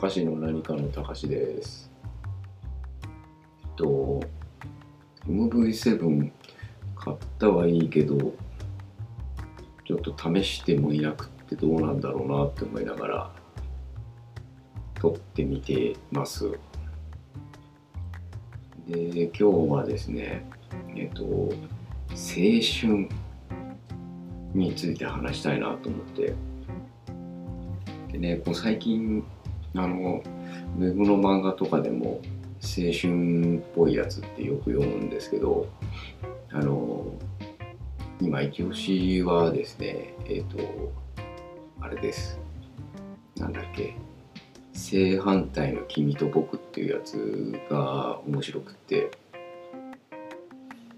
高しの何かの高しです。えっと、MV7 買ったはいいけど、ちょっと試してもいなくってどうなんだろうなって思いながら、撮ってみてます。で、今日はですね、えっと、青春について話したいなと思って、でね、こう最近、あの、ウェブの漫画とかでも青春っぽいやつってよく読むんですけど、あの、今、一押しはですね、えっ、と、あれです。なんだっけ、正反対の君と僕っていうやつが面白くて、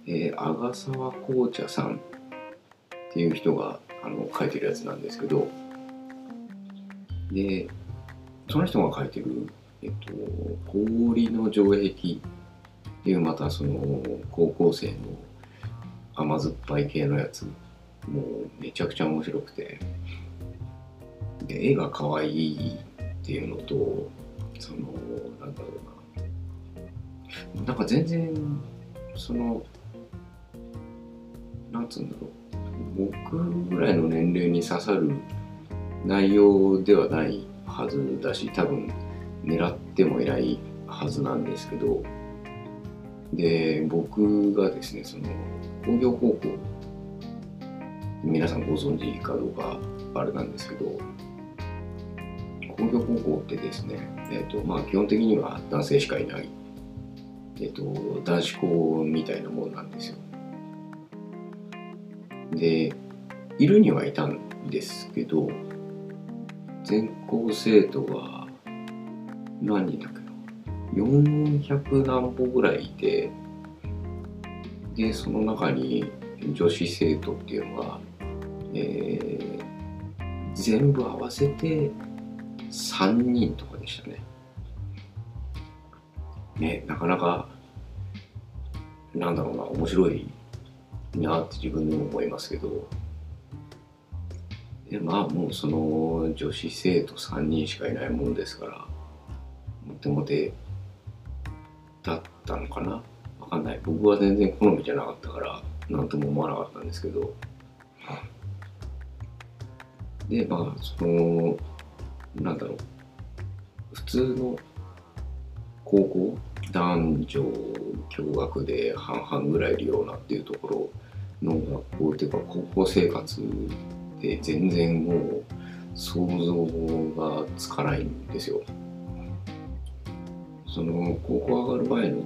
えー、阿賀沢紅茶さんっていう人があの書いてるやつなんですけど、で、その人が書いてる、えっと、氷の城壁っていうまたその高校生の甘酸っぱい系のやつ、もうめちゃくちゃ面白くて、で、絵が可愛いっていうのと、その、なんだろうな、なんか全然、その、なんつうんだろう、僕ぐらいの年齢に刺さる内容ではないはずだし多分狙ってもいないはずなんですけどで僕がですねその工業高校皆さんご存知かどうかあれなんですけど工業高校ってですね、えーとまあ、基本的には男性しかいない、えーと、男子校みたいなもんなんですよ。でいるにはいたんですけど全校生徒が何人だっけな？400何歩ぐらいいてでその中に女子生徒っていうのが、えー全部合わせて3人とかでしたね。ねなかなかなんだろうな面白いなって自分でも思いますけどでまあもうその女子生徒3人しかいないもんですからモテモテだったのかな？わかんない。僕は全然好みじゃなかったから何とも思わなかったんですけど。でまあそのなんだろう。普通の高校男女共学で半々ぐらいいるようなっていうところの学校っていうか高校生活で全然もう想像がつかないんですよ。その高校上がる前の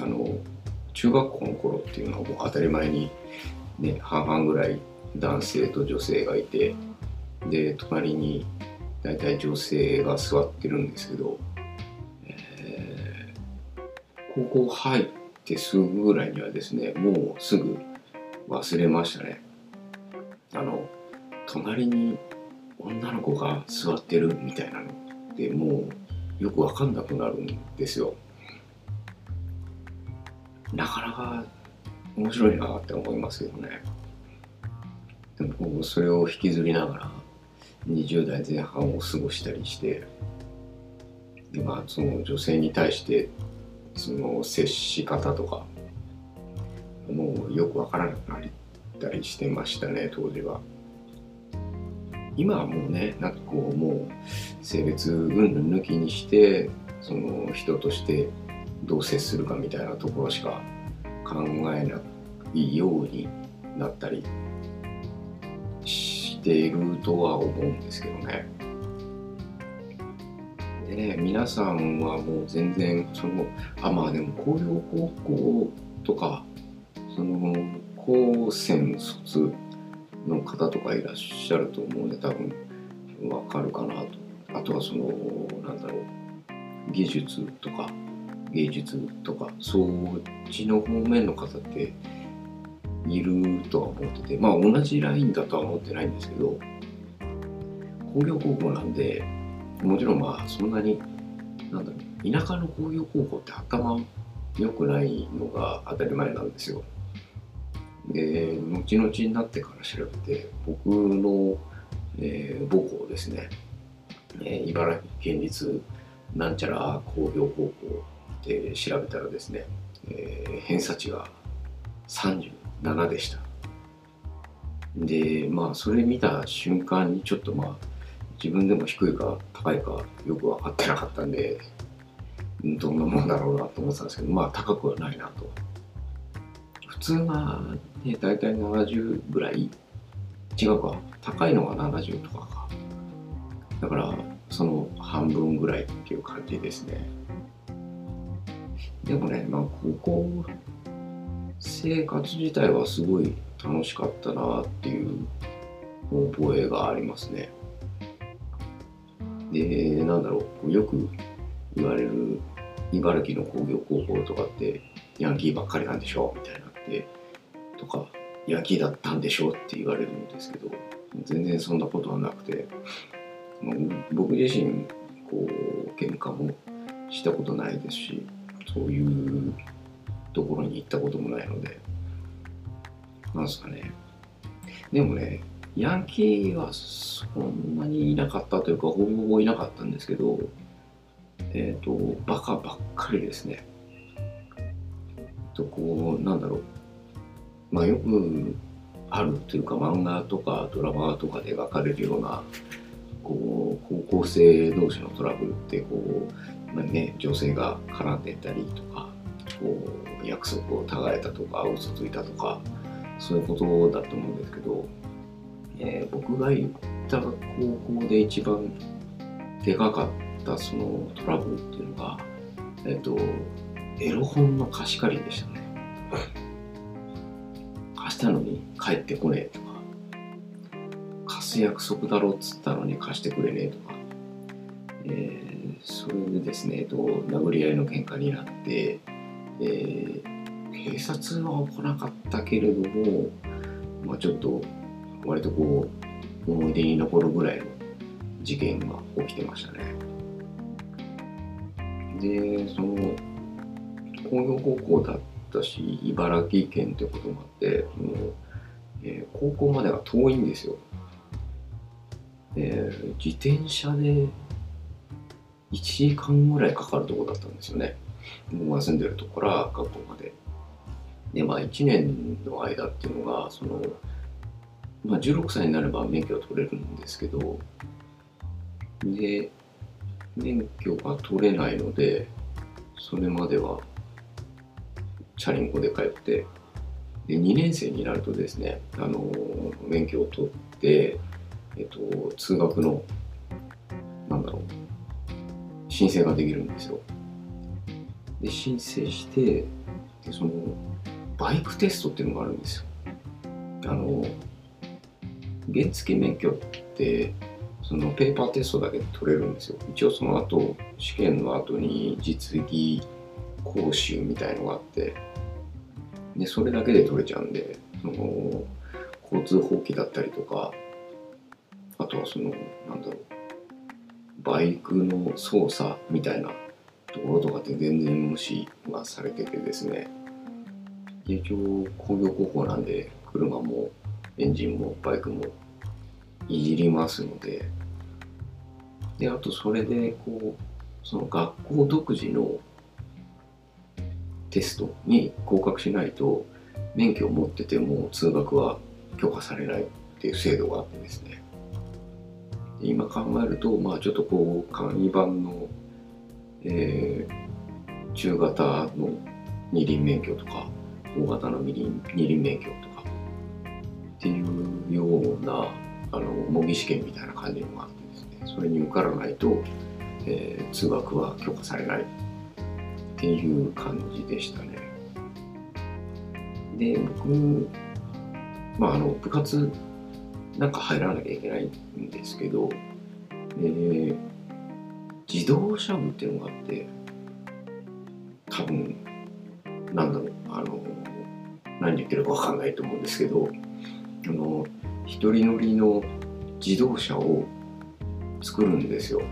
あの中学校の頃っていうのはもう当たり前にね半々ぐらい男性と女性がいてで隣に大体女性が座ってるんですけど、えー高校入ってすぐぐらいにはですねもうすぐ忘れましたねあの隣に女の子が座ってるみたいなの。ってもうよく分かんなくなるんですよ。なかなか面白いなって思いますけどね。でもそれを引きずりながら20代前半を過ごしたりしてでまあその女性に対してその接し方とかもうよくわからなくなったりしてましたね当時は今はもうねなんかこうもう性別云々抜きにしてその人としてどう接するかみたいなところしか考えないようになったりしているとは思うんですけどね。でね、皆さんはもう全然そのあまあでも工業高校とかその高専卒の方とかいらっしゃると思うんで多分わかるかなと。あとはそのなんだろう。技術とか芸術とかそっちの方面の方っているとは思ってて。まあ同じラインだとは思ってないんですけど。工業高校なんでもちろんまあそんなになんだろう。田舎の工業高校って頭良くないのが当たり前なんですよ。で後々になってから調べて僕の、えー母校ですね。えー茨城県立なんちゃら工業高校で調べたらですね、えー偏差値が37でした。でまあそれ見た瞬間にちょっとまあ自分でも低いか高いかよく分かってなかったんでどんなもんだろうなと思ってたんですけどまあ高くはないなと。普通はね大体70ぐらい。違うか。高いのが70とかか。だからその半分ぐらいっていう感じですね。でもねまあ高校生活自体はすごい楽しかったなっていう覚えがありますね。でなんだろう。よく言われる茨城の工業高校とかってヤンキーばっかりなんでしょ？みたいなって。とかヤンキーだったんでしょうって言われるんですけど全然そんなことはなくて僕自身こう喧嘩もしたことないですしそういうところに行ったこともないのでなんですかね。でもねヤンキーはそんなにいなかったというかほぼほぼいなかったんですけどえっ、とバカばっかりですね。とこうなんだろう。まあよくあるというか漫画とかドラマとかで描かれるようなこう高校生同士のトラブルってこう、まあね、女性が絡んでたりとかこう約束をたがえたとか嘘ついたとかそういうことだと思うんですけど、えー僕が行った高校で一番でかかったそのトラブルっていうのがえっ、とエロ本の貸し借りでしたね。したのに帰ってこねえとか貸す約束だろうっつったのに貸してくれねえとか、えーそれでですね、えっと、殴り合いの喧嘩になって、えー警察は来なかったけれども、まあ、ちょっと割とこう思い出に残るぐらいの事件が起きてましたね。でその工業高校だったし茨城県ってこともあってもう、えー高校までが遠いんですよ。で自転車で1時間ぐらいかかるとこだったんですよね。僕が住んでるとこから学校まで。でまあ1年の間っていうのがその、まあ、16歳になれば免許を取れるんですけどで免許が取れないのでそれまではチャリンコで帰ってで2年生になるとですねあの免許を取って、えっと、通学のなんだろう申請ができるんですよ。で申請してでそのバイクテストっていうのがあるんですよ。あの原付免許ってそのペーパーテストだけで取れるんですよ。一応その後試験の後に実技講習みたいのがあってでそれだけで取れちゃうんでその交通法規だったりとかあとはそのなんだろうバイクの操作みたいなところとかって全然無視がされててですね。で一応工業高校なんで車もエンジンもバイクもいじりますのでであとそれでこうその学校独自のテストに合格しないと免許を持ってても通学は許可されないっていう制度があってですね。で今考えるとまあちょっとこう簡易版の、えー中型の二輪免許とか大型の二輪二輪免許とかっていうようなあの模擬試験みたいな感じのがあってですね。それに受からないと、えー通学は許可されない。っていう感じでしたね。で僕まああの部活なんか入らなきゃいけないんですけどで自動車部っていうのがあって多分なんだろうあの何言ってるか分かんないと思うんですけどあの一人乗りの自動車を作るんですよ。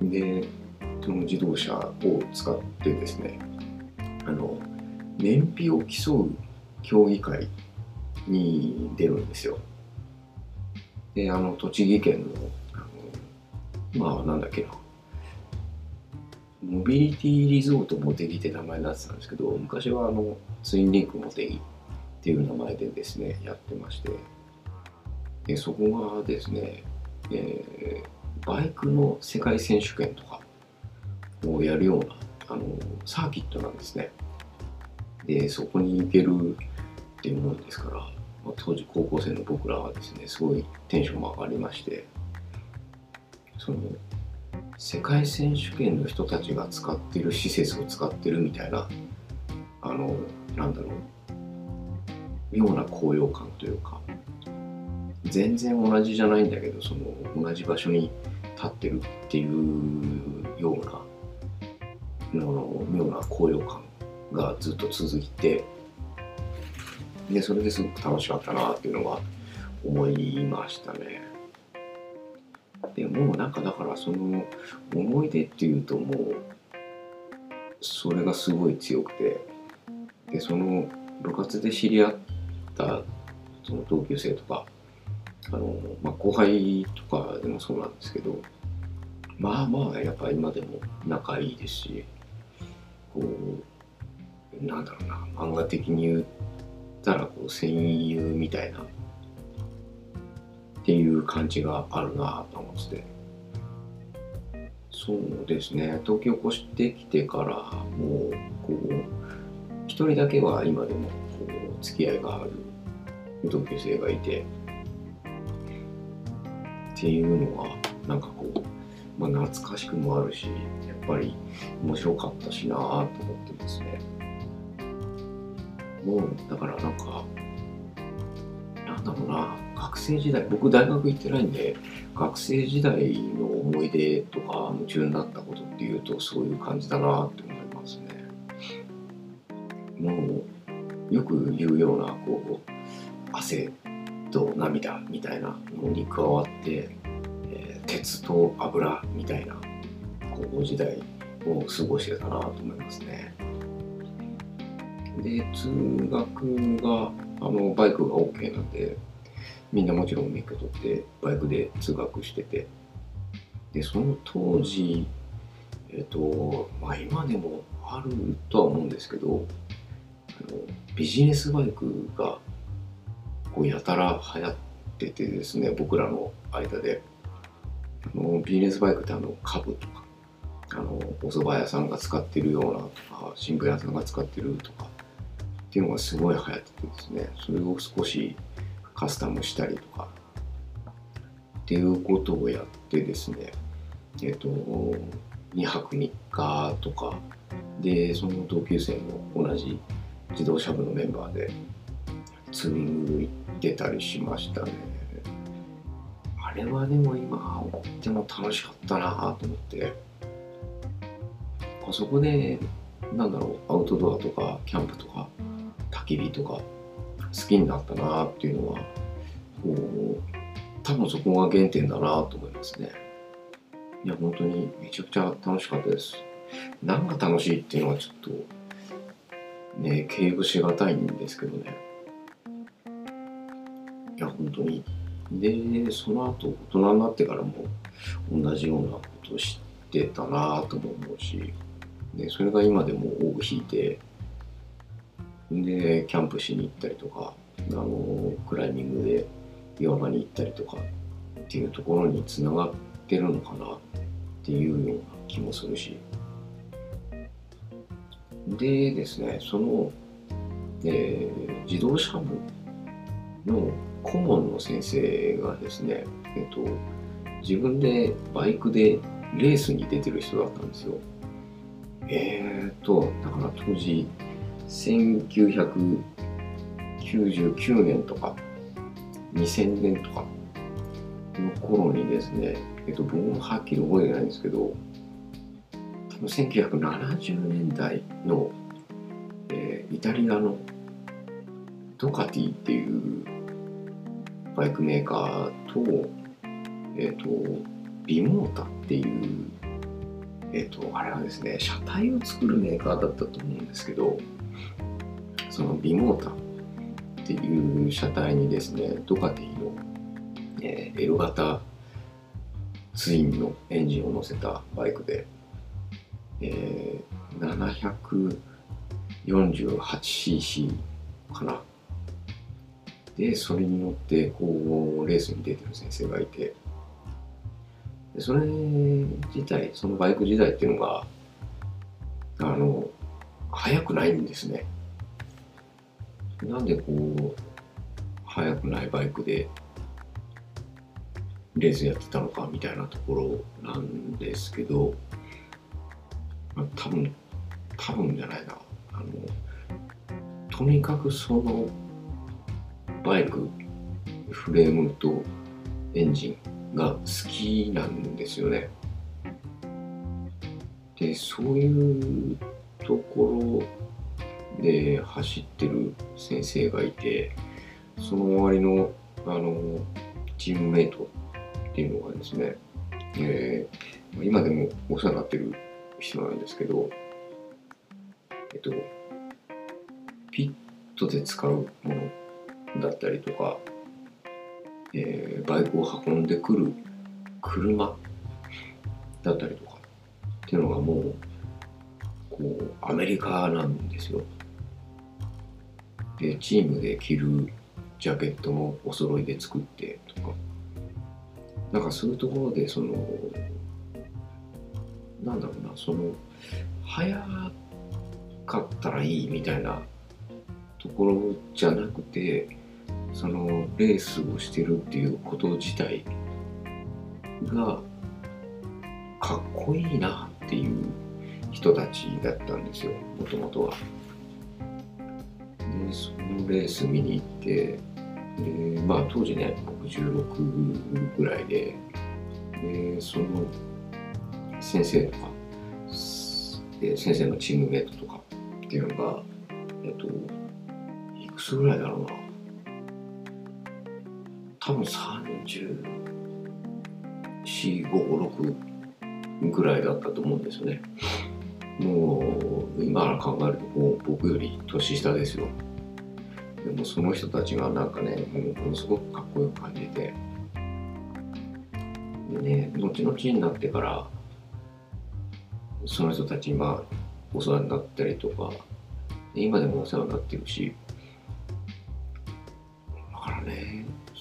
でその自動車を使ってですねあの燃費を競う競技会に出るんですよ。であの栃木県のまあなんだっけなモビリティリゾートモテギって名前になってたんですけど昔はあのツインリンクモテギっていう名前でですねやってましてでそこがですね、えー、バイクの世界選手権とかをやるようなあのサーキットなんですね。でそこに行けるっていうもんですから、まあ、当時高校生の僕らはですねすごいテンションも上がりましてその世界選手権の人たちが使ってる施設を使ってるみたいなあのなんだろう妙な高揚感というか全然同じじゃないんだけどその同じ場所に立ってるっていうようなの妙な高揚感がずっと続いてでそれですごく楽しかったなっていうのが思いましたね。でもうなんかだからその思い出っていうともうそれがすごい強くてでその部活で知り合ったその同級生とかあの、まあ、後輩とかでもそうなんですけどまあまあやっぱ今でも仲いいですしこうなんだろうな漫画的に言ったらこう戦友みたいなっていう感じがあるなと思って。そうですね。東京越してきてからもうこう一人だけは今でもこう付き合いがある同級生がいて。っていうのはなんかこう、まあ、懐かしくもあるし。ぱり面白かったしなと思ってますね。もうだからなんかなんだろうな学生時代僕大学行ってないんで学生時代の思い出とか夢中になったことっていうとそういう感じだなって思いますね。もうよく言うようなこう汗と涙みたいなのに加わって、え、鉄と油みたいな高校時代を過ごしてたなと思いますね。で通学があのバイクが OK なんでみんなもちろん免許取ってバイクで通学してて。でその当時えっ、とまあ今でもあるとは思うんですけどあのビジネスバイクがこうやたら流行っててですね僕らの間で。あのビジネスバイクってあの株とかあのお蕎麦屋さんが使ってるようなとか新聞屋さんが使ってるとかっていうのがすごい流行っててですね。それを少しカスタムしたりとかっていうことをやってですね。えっ、と2泊3日とか。でその同級生も同じ自動車部のメンバーでツーリング行ってたりしましたね。あれはでも今思っても楽しかったなと思って。あそこでなんだろうアウトドアとかキャンプとか焚き火とか好きになったなっていうのはこう多分そこが原点だなと思いますね。いや本当にめちゃくちゃ楽しかったです。何が楽しいっていうのはちょっとね形容しがたいんですけどね。いや本当に。でその後大人になってからも同じようなことを知ってたなとも思うし。でそれが今でも尾を引いてでキャンプしに行ったりとかあのクライミングで岩場に行ったりとかっていうところにつながってるのかなっていうような気もするしでですねその、えー、自動車部の顧問の先生がですね、えっと、自分でバイクでレースに出てる人だったんですよ。えーと、だから当時1999年とか2000年とかの頃にですね、えっと、僕もはっきり覚えてないんですけど、多分1970年代の、えー、イタリアのドカティっていうバイクメーカーと、えっ、ー、と、ビモータっていう、えっ、と、あれはですね、車体を作るメーカーだったと思うんですけど、そのビモータっていう車体にですね、ドカティの、えー、L 型ツインのエンジンを乗せたバイクで、えー、748cc かな。でそれに乗ってこうレースに出てる先生がいてでそれ自体そのバイク自体っていうのがあの速くないんですね。なんでこう速くないバイクでレースやってたのかみたいなところなんですけど、まあ、多分多分じゃないな。あのとにかくそのバイクフレームとエンジンが好きなんですよね。でそういうところで走ってる先生がいてその周りのあのチームメイトっていうのがですね、えー、今でもお世話になってる人なんですけど、えっと、ピットで使うものだったりとか、えー、バイクを運んでくる車だったりとかっていうのがもうこうアメリカなんですよ。でチームで着るジャケットもお揃いで作ってとかなんかそういうところでそのなんだろうなその早かったらいいみたいなところじゃなくてそのレースをしてるっていうこと自体がかっこいいなっていう人たちだったんですよもともとは。でそのレース見に行ってでまあ当時ね僕16ぐらいででその先生とかで先生のチームメイトとかっていうのがえっといくつぐらいだろうな多分3。4。56ぐらいだったと思うんですよねもう今から考えるともう僕より年下ですよでもその人たちがなんかねものすごくかっこよく感じてでね後々になってからその人たち今お世話になったりとか今でもお世話になってるし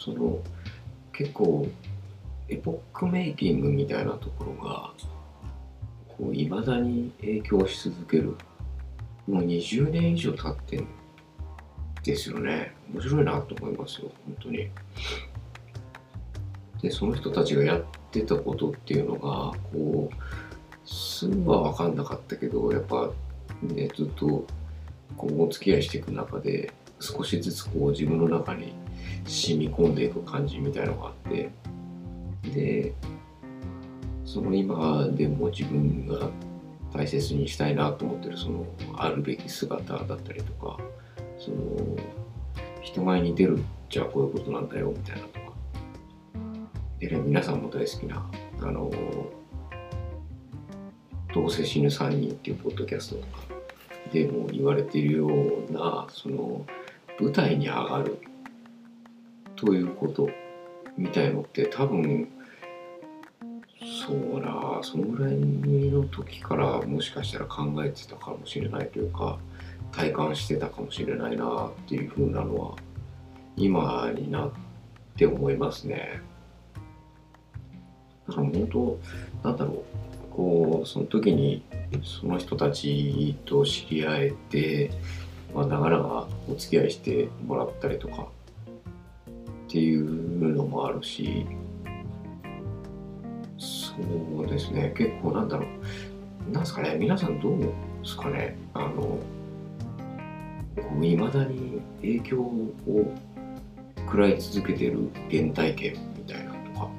その結構エポックメイキングみたいなところがこう未だに影響し続ける。もう20年以上経ってんですよね。面白いなと思いますよ本当に。でその人たちがやってたことっていうのがこうすぐは分かんなかったけどやっぱねずっとこうお付き合いしていく中で少しずつこう自分の中に染み込んでいく感じみたいのがあってでその今でも自分が大切にしたいなと思ってるそのあるべき姿だったりとかその人前に出るじゃあこういうことなんだよみたいなとかでね皆さんも大好きなあの「どうせ死ぬ3人」っていうポッドキャストとかでも言われているようなその舞台に上がるということみたいのって多分そうなそのぐらいの時からもしかしたら考えてたかもしれないというか体感してたかもしれないなっていう風なのは今になって思いますね。だから本当なんだろうこうその時にその人たちと知り合えて、まあ、長々お付き合いしてもらったりとかっていうのもあるしそうですね。結構なんだろう。なんですかね。皆さんどうですかね。あのいまだに影響を食らい続けてる原体験みたいなとか。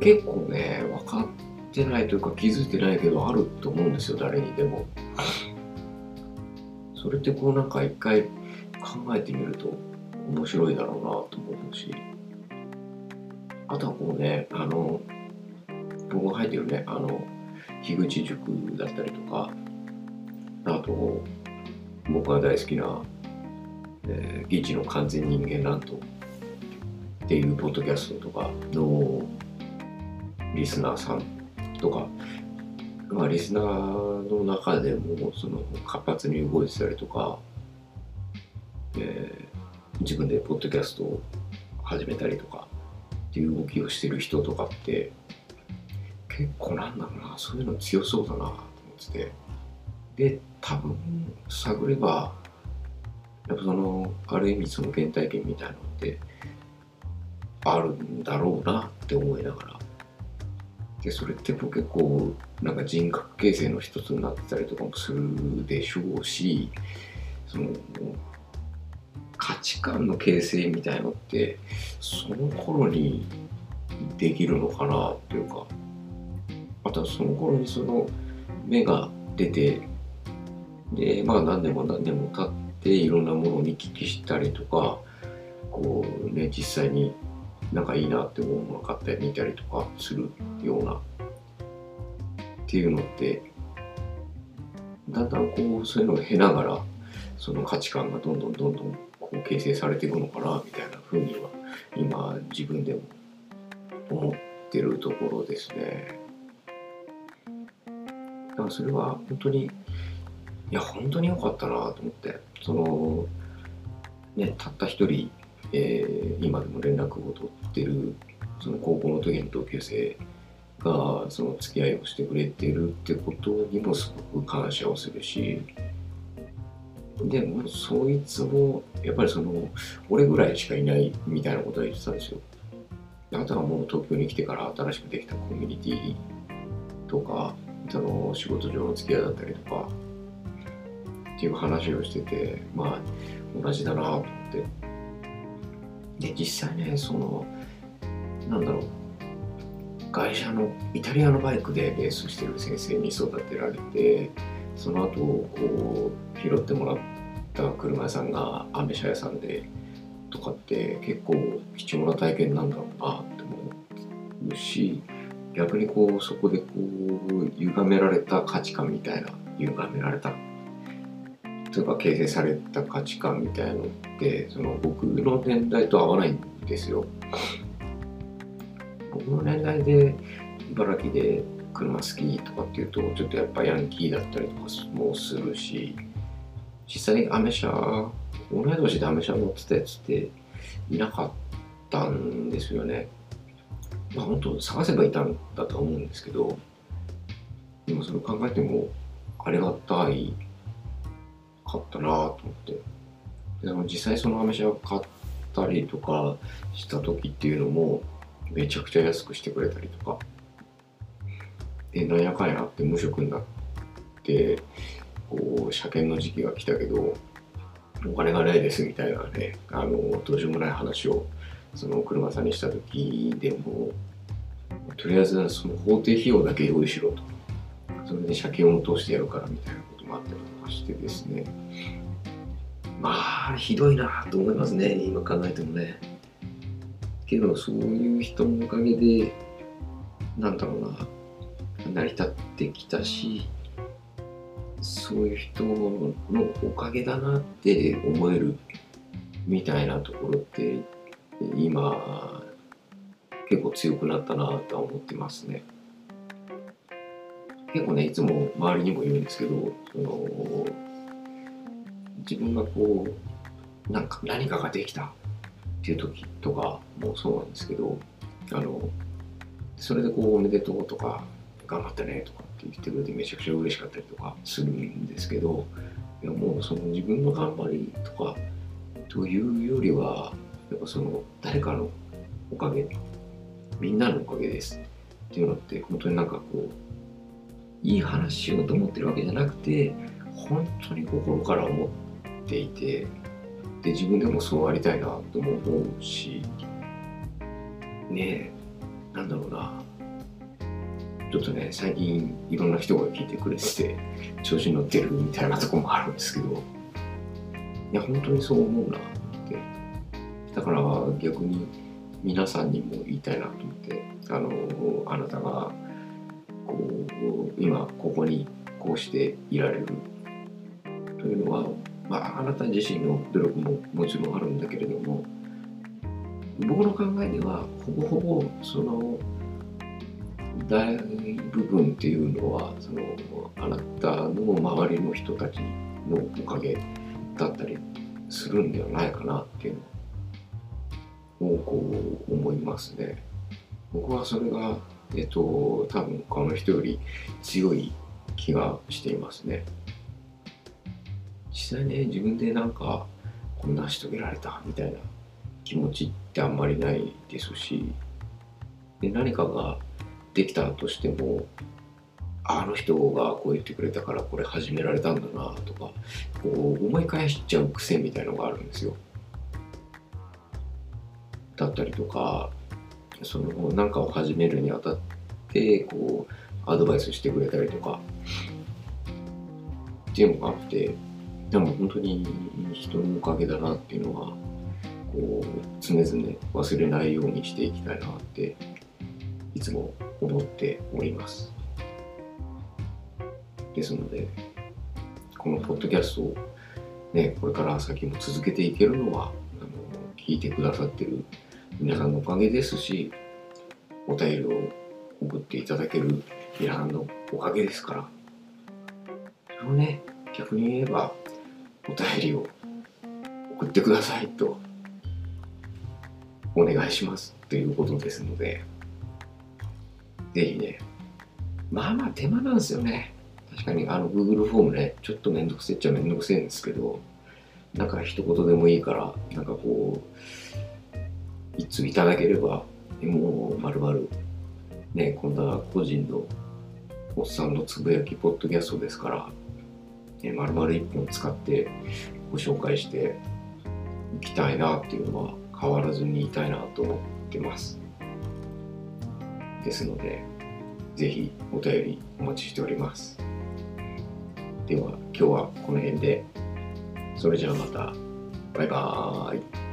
結構ね分かってないというか気づいてないけどあると思うんですよ。誰にでも。それってこうなんか一回考えてみると面白いだろうなと思うし。あとはこうねあの僕が入ってるねあの樋口塾だったりとか。あと僕が大好きな、えー、ギチの完全人間ランドっていうポッドキャストとかのリスナーさんとか、まあ、リスナーの中でもその活発に動いてたりとか、えー、自分でポッドキャストを始めたりとかっていう動きをしてる人とかって結構なんだろうなそういうの強そうだなと思ってて。で多分探ればやっぱそのある意味その原体験みたいなのってあるんだろうなって思いながら。でそれって結構なんか人格形成の一つになってたりとかもするでしょうしその価値観の形成みたいのってその頃にできるのかなっていうか。あとはその頃にその芽が出てでまあ何年も何年も経っていろんなものを見聞きしたりとかこうね実際になんかいいなって思うもの買ってみたりとかするようなっていうのってだんだんこうそういうのを経ながらその価値観がどんどんどんどんこう形成されていくのかなみたいなふうには今自分でも思ってるところですね。だからそれは本当にいや本当に良かったなと思ってそのねたった一人、えー、今でも連絡を取ってるその高校の時の同級生がその付き合いをしてくれてるってことにもすごく感謝をするしでもそいつもやっぱりその俺ぐらいしかいないみたいなことは言ってたんですよ。あとはもう東京に来てから新しくできたコミュニティとかその仕事上の付き合いだったりとかっていう話をしててまあ同じだなと思って。で実際ねそのなんだろう。会社のイタリアのバイクでレースしてる先生に育てられてその後こう拾ってもらってった車屋さんがアメ車屋さんでとかって結構貴重な体験なんだろうなって思うし逆にこうそこでこう歪められた価値観みたいな歪められたというか形成された価値観みたいのってその僕の年代と合わないんですよ。僕の年代で茨城で車好きとかっていうとちょっとやっぱヤンキーだったりとかもするし実際アメ車同い年でアメ車乗ってたやつっていなかったんですよね。まあ本当探せばいたんだと思うんですけどでもそれを考えてもありがたいかったなと思ってでも実際そのアメ車を買ったりとかした時っていうのもめちゃくちゃ安くしてくれたりとかでなんやかんやって無職になってこう車検の時期が来たけどお金がないですみたいなねあのどうしようもない話をその車さんにした時でもとりあえずその法定費用だけ用意しろと。それで車検を通してやるからみたいなこともあったりとかしてですね。まあひどいなと思いますね今考えてもね。けどそういう人のおかげでなんだろうな成り立ってきたしそういう人のおかげだなって思えるみたいなところって今結構強くなったなとは思ってますね。結構ねいつも周りにも言うんですけどその自分がこうなんか何かができたっていう時とかもそうなんですけどあのそれでこうおめでとうとか頑張ってねとかって言ってくれてめちゃくちゃ嬉しかったりとかするんですけどいやもうその自分の頑張りとかというよりはやっぱその誰かのおかげみんなのおかげですっていうのって本当になんかこういい話しようと思ってるわけじゃなくて本当に心から思っていてで自分でもそうありたいなとも思うしねえなんだろうな。ちょっとね最近いろんな人が聞いてくれてて調子に乗ってるみたいなとこもあるんですけどいや本当にそう思うなって。だから逆に皆さんにも言いたいなと思ってあのあなたがこう今ここにこうしていられるというのは、まあ、あなた自身の努力ももちろんあるんだけれども僕の考えではほぼほぼその大部分っていうのはそのあなたの周りの人たちのおかげだったりするんではないかなっていうのをこう思いますね。僕はそれが、えっと、多分他の人より強い気がしていますね。実際ね、自分でなんかこんなし遂げられたみたいな気持ちってあんまりないですし、で何かができたとしてもあの人がこう言ってくれたからこれ始められたんだなとかこう思い返しちゃう癖みたいのがあるんですよ。だったりとかその何かを始めるにあたってこうアドバイスしてくれたりとかっていうのがあってでも本当に人のおかげだなっていうのはこう常々忘れないようにしていきたいなっていつも思っております。ですので、このポッドキャストをね、これから先も続けていけるのは、あの聞いてくださってる皆さんのおかげですし、お便りを送っていただける皆さんのおかげですから、それをね、逆に言えば、お便りを送ってくださいと、お願いしますということですので、ぜひね、まあまあ手間なんですよね。確かにあの Google フォームね、ちょっとめんどくせえっちゃめんどくせえんですけど、なんか一言でもいいから、なんかこう、一通いただければ、もうまるまる、ね、こんな個人のおっさんのつぶやきポッドキャストですから、ね、まるまる一本使ってご紹介していきたいなっていうのは変わらずにいたいなと思ってます。ですので、ぜひお便りお待ちしております。では、今日はこの辺で。それじゃあまた。バイバーイ。